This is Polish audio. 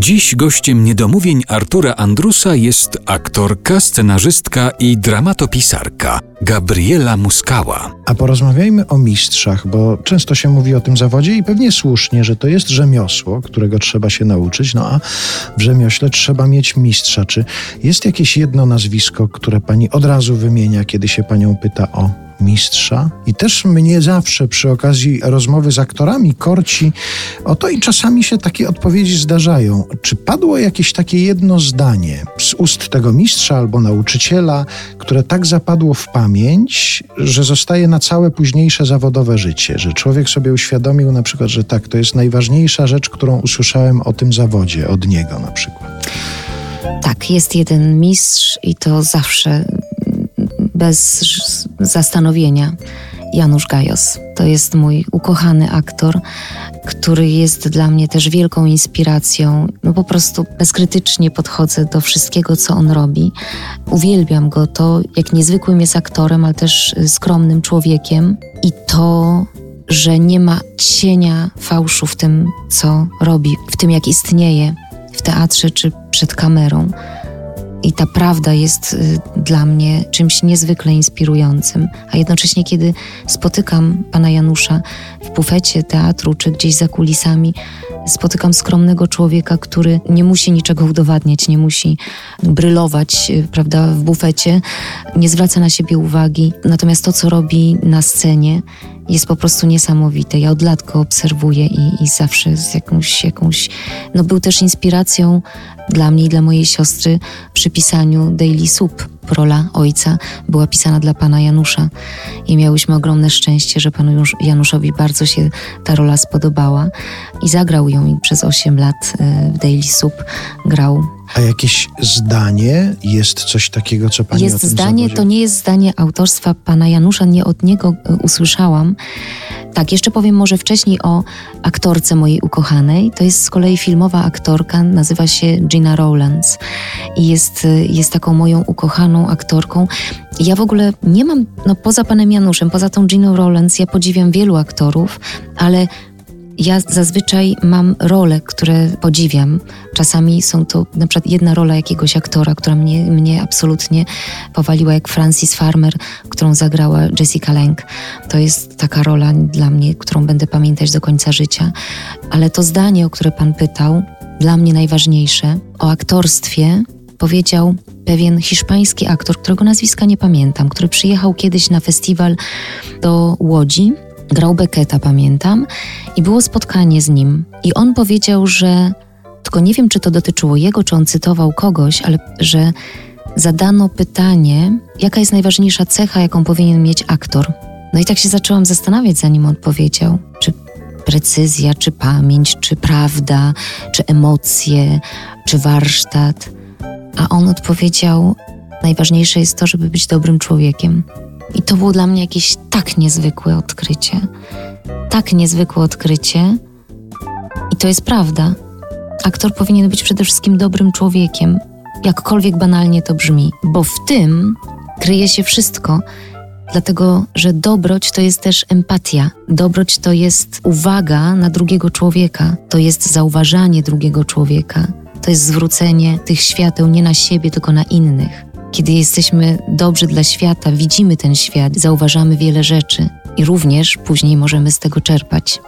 Dziś gościem niedomówień Artura Andrusa jest aktorka, scenarzystka i dramatopisarka Gabriela Muskała. A porozmawiajmy o mistrzach, bo często się mówi o tym zawodzie i pewnie słusznie, że to jest rzemiosło, którego trzeba się nauczyć, no a w rzemiośle trzeba mieć mistrza. Czy jest jakieś jedno nazwisko, które pani od razu wymienia, kiedy się panią pyta o mistrza. I też mnie zawsze przy okazji rozmowy z aktorami korci o to i czasami się takie odpowiedzi zdarzają. Czy padło jakieś takie jedno zdanie z ust tego mistrza albo nauczyciela, które tak zapadło w pamięć, że zostaje na całe późniejsze zawodowe życie, że człowiek sobie uświadomił na przykład, że tak, to jest najważniejsza rzecz, którą usłyszałem o tym zawodzie, od niego na przykład. Tak, jest jeden mistrz i to zawsze bez zastanowienia. Janusz Gajos. To jest mój ukochany aktor, który jest dla mnie też wielką inspiracją. No po prostu bezkrytycznie podchodzę do wszystkiego, co on robi. Uwielbiam go, to jak niezwykłym jest aktorem, ale też skromnym człowiekiem i to, że nie ma cienia fałszu w tym, co robi, w tym, jak istnieje w teatrze czy przed kamerą. I ta prawda jest y, dla mnie czymś niezwykle inspirującym. A jednocześnie, kiedy spotykam pana Janusza w bufecie teatru czy gdzieś za kulisami, spotykam skromnego człowieka, który nie musi niczego udowadniać, nie musi brylować y, prawda, w bufecie, nie zwraca na siebie uwagi. Natomiast to, co robi na scenie, jest po prostu niesamowite. Ja od lat go obserwuję i, i zawsze z jakąś, jakąś. No, był też inspiracją dla mnie i dla mojej siostry przy pisaniu Daily Soup. Rola ojca była pisana dla pana Janusza i miałyśmy ogromne szczęście, że panu Januszowi bardzo się ta rola spodobała i zagrał ją przez 8 lat y, w Daily Soup grał a jakieś zdanie jest coś takiego, co pani Jest zdanie, zawodzie? to nie jest zdanie autorstwa pana Janusza, nie od niego y, usłyszałam. Tak, jeszcze powiem może wcześniej o aktorce mojej ukochanej. To jest z kolei filmowa aktorka, nazywa się Gina Rowlands i jest, y, jest taką moją ukochaną aktorką. Ja w ogóle nie mam, no poza panem Januszem, poza tą Giną Rowlands, ja podziwiam wielu aktorów, ale ja zazwyczaj mam role, które podziwiam. Czasami są to na przykład jedna rola jakiegoś aktora, która mnie, mnie absolutnie powaliła, jak Francis Farmer, którą zagrała Jessica Lange. To jest taka rola dla mnie, którą będę pamiętać do końca życia. Ale to zdanie, o które pan pytał, dla mnie najważniejsze, o aktorstwie powiedział pewien hiszpański aktor, którego nazwiska nie pamiętam, który przyjechał kiedyś na festiwal do Łodzi grał Becketa, pamiętam, i było spotkanie z nim. I on powiedział, że, tylko nie wiem, czy to dotyczyło jego, czy on cytował kogoś, ale że zadano pytanie, jaka jest najważniejsza cecha, jaką powinien mieć aktor. No i tak się zaczęłam zastanawiać, zanim on powiedział, czy precyzja, czy pamięć, czy prawda, czy emocje, czy warsztat. A on odpowiedział: Najważniejsze jest to, żeby być dobrym człowiekiem. I to było dla mnie jakieś tak niezwykłe odkrycie. Tak niezwykłe odkrycie. I to jest prawda. Aktor powinien być przede wszystkim dobrym człowiekiem, jakkolwiek banalnie to brzmi, bo w tym kryje się wszystko. Dlatego, że dobroć to jest też empatia. Dobroć to jest uwaga na drugiego człowieka, to jest zauważanie drugiego człowieka, to jest zwrócenie tych świateł nie na siebie, tylko na innych. Kiedy jesteśmy dobrzy dla świata, widzimy ten świat, zauważamy wiele rzeczy i również później możemy z tego czerpać.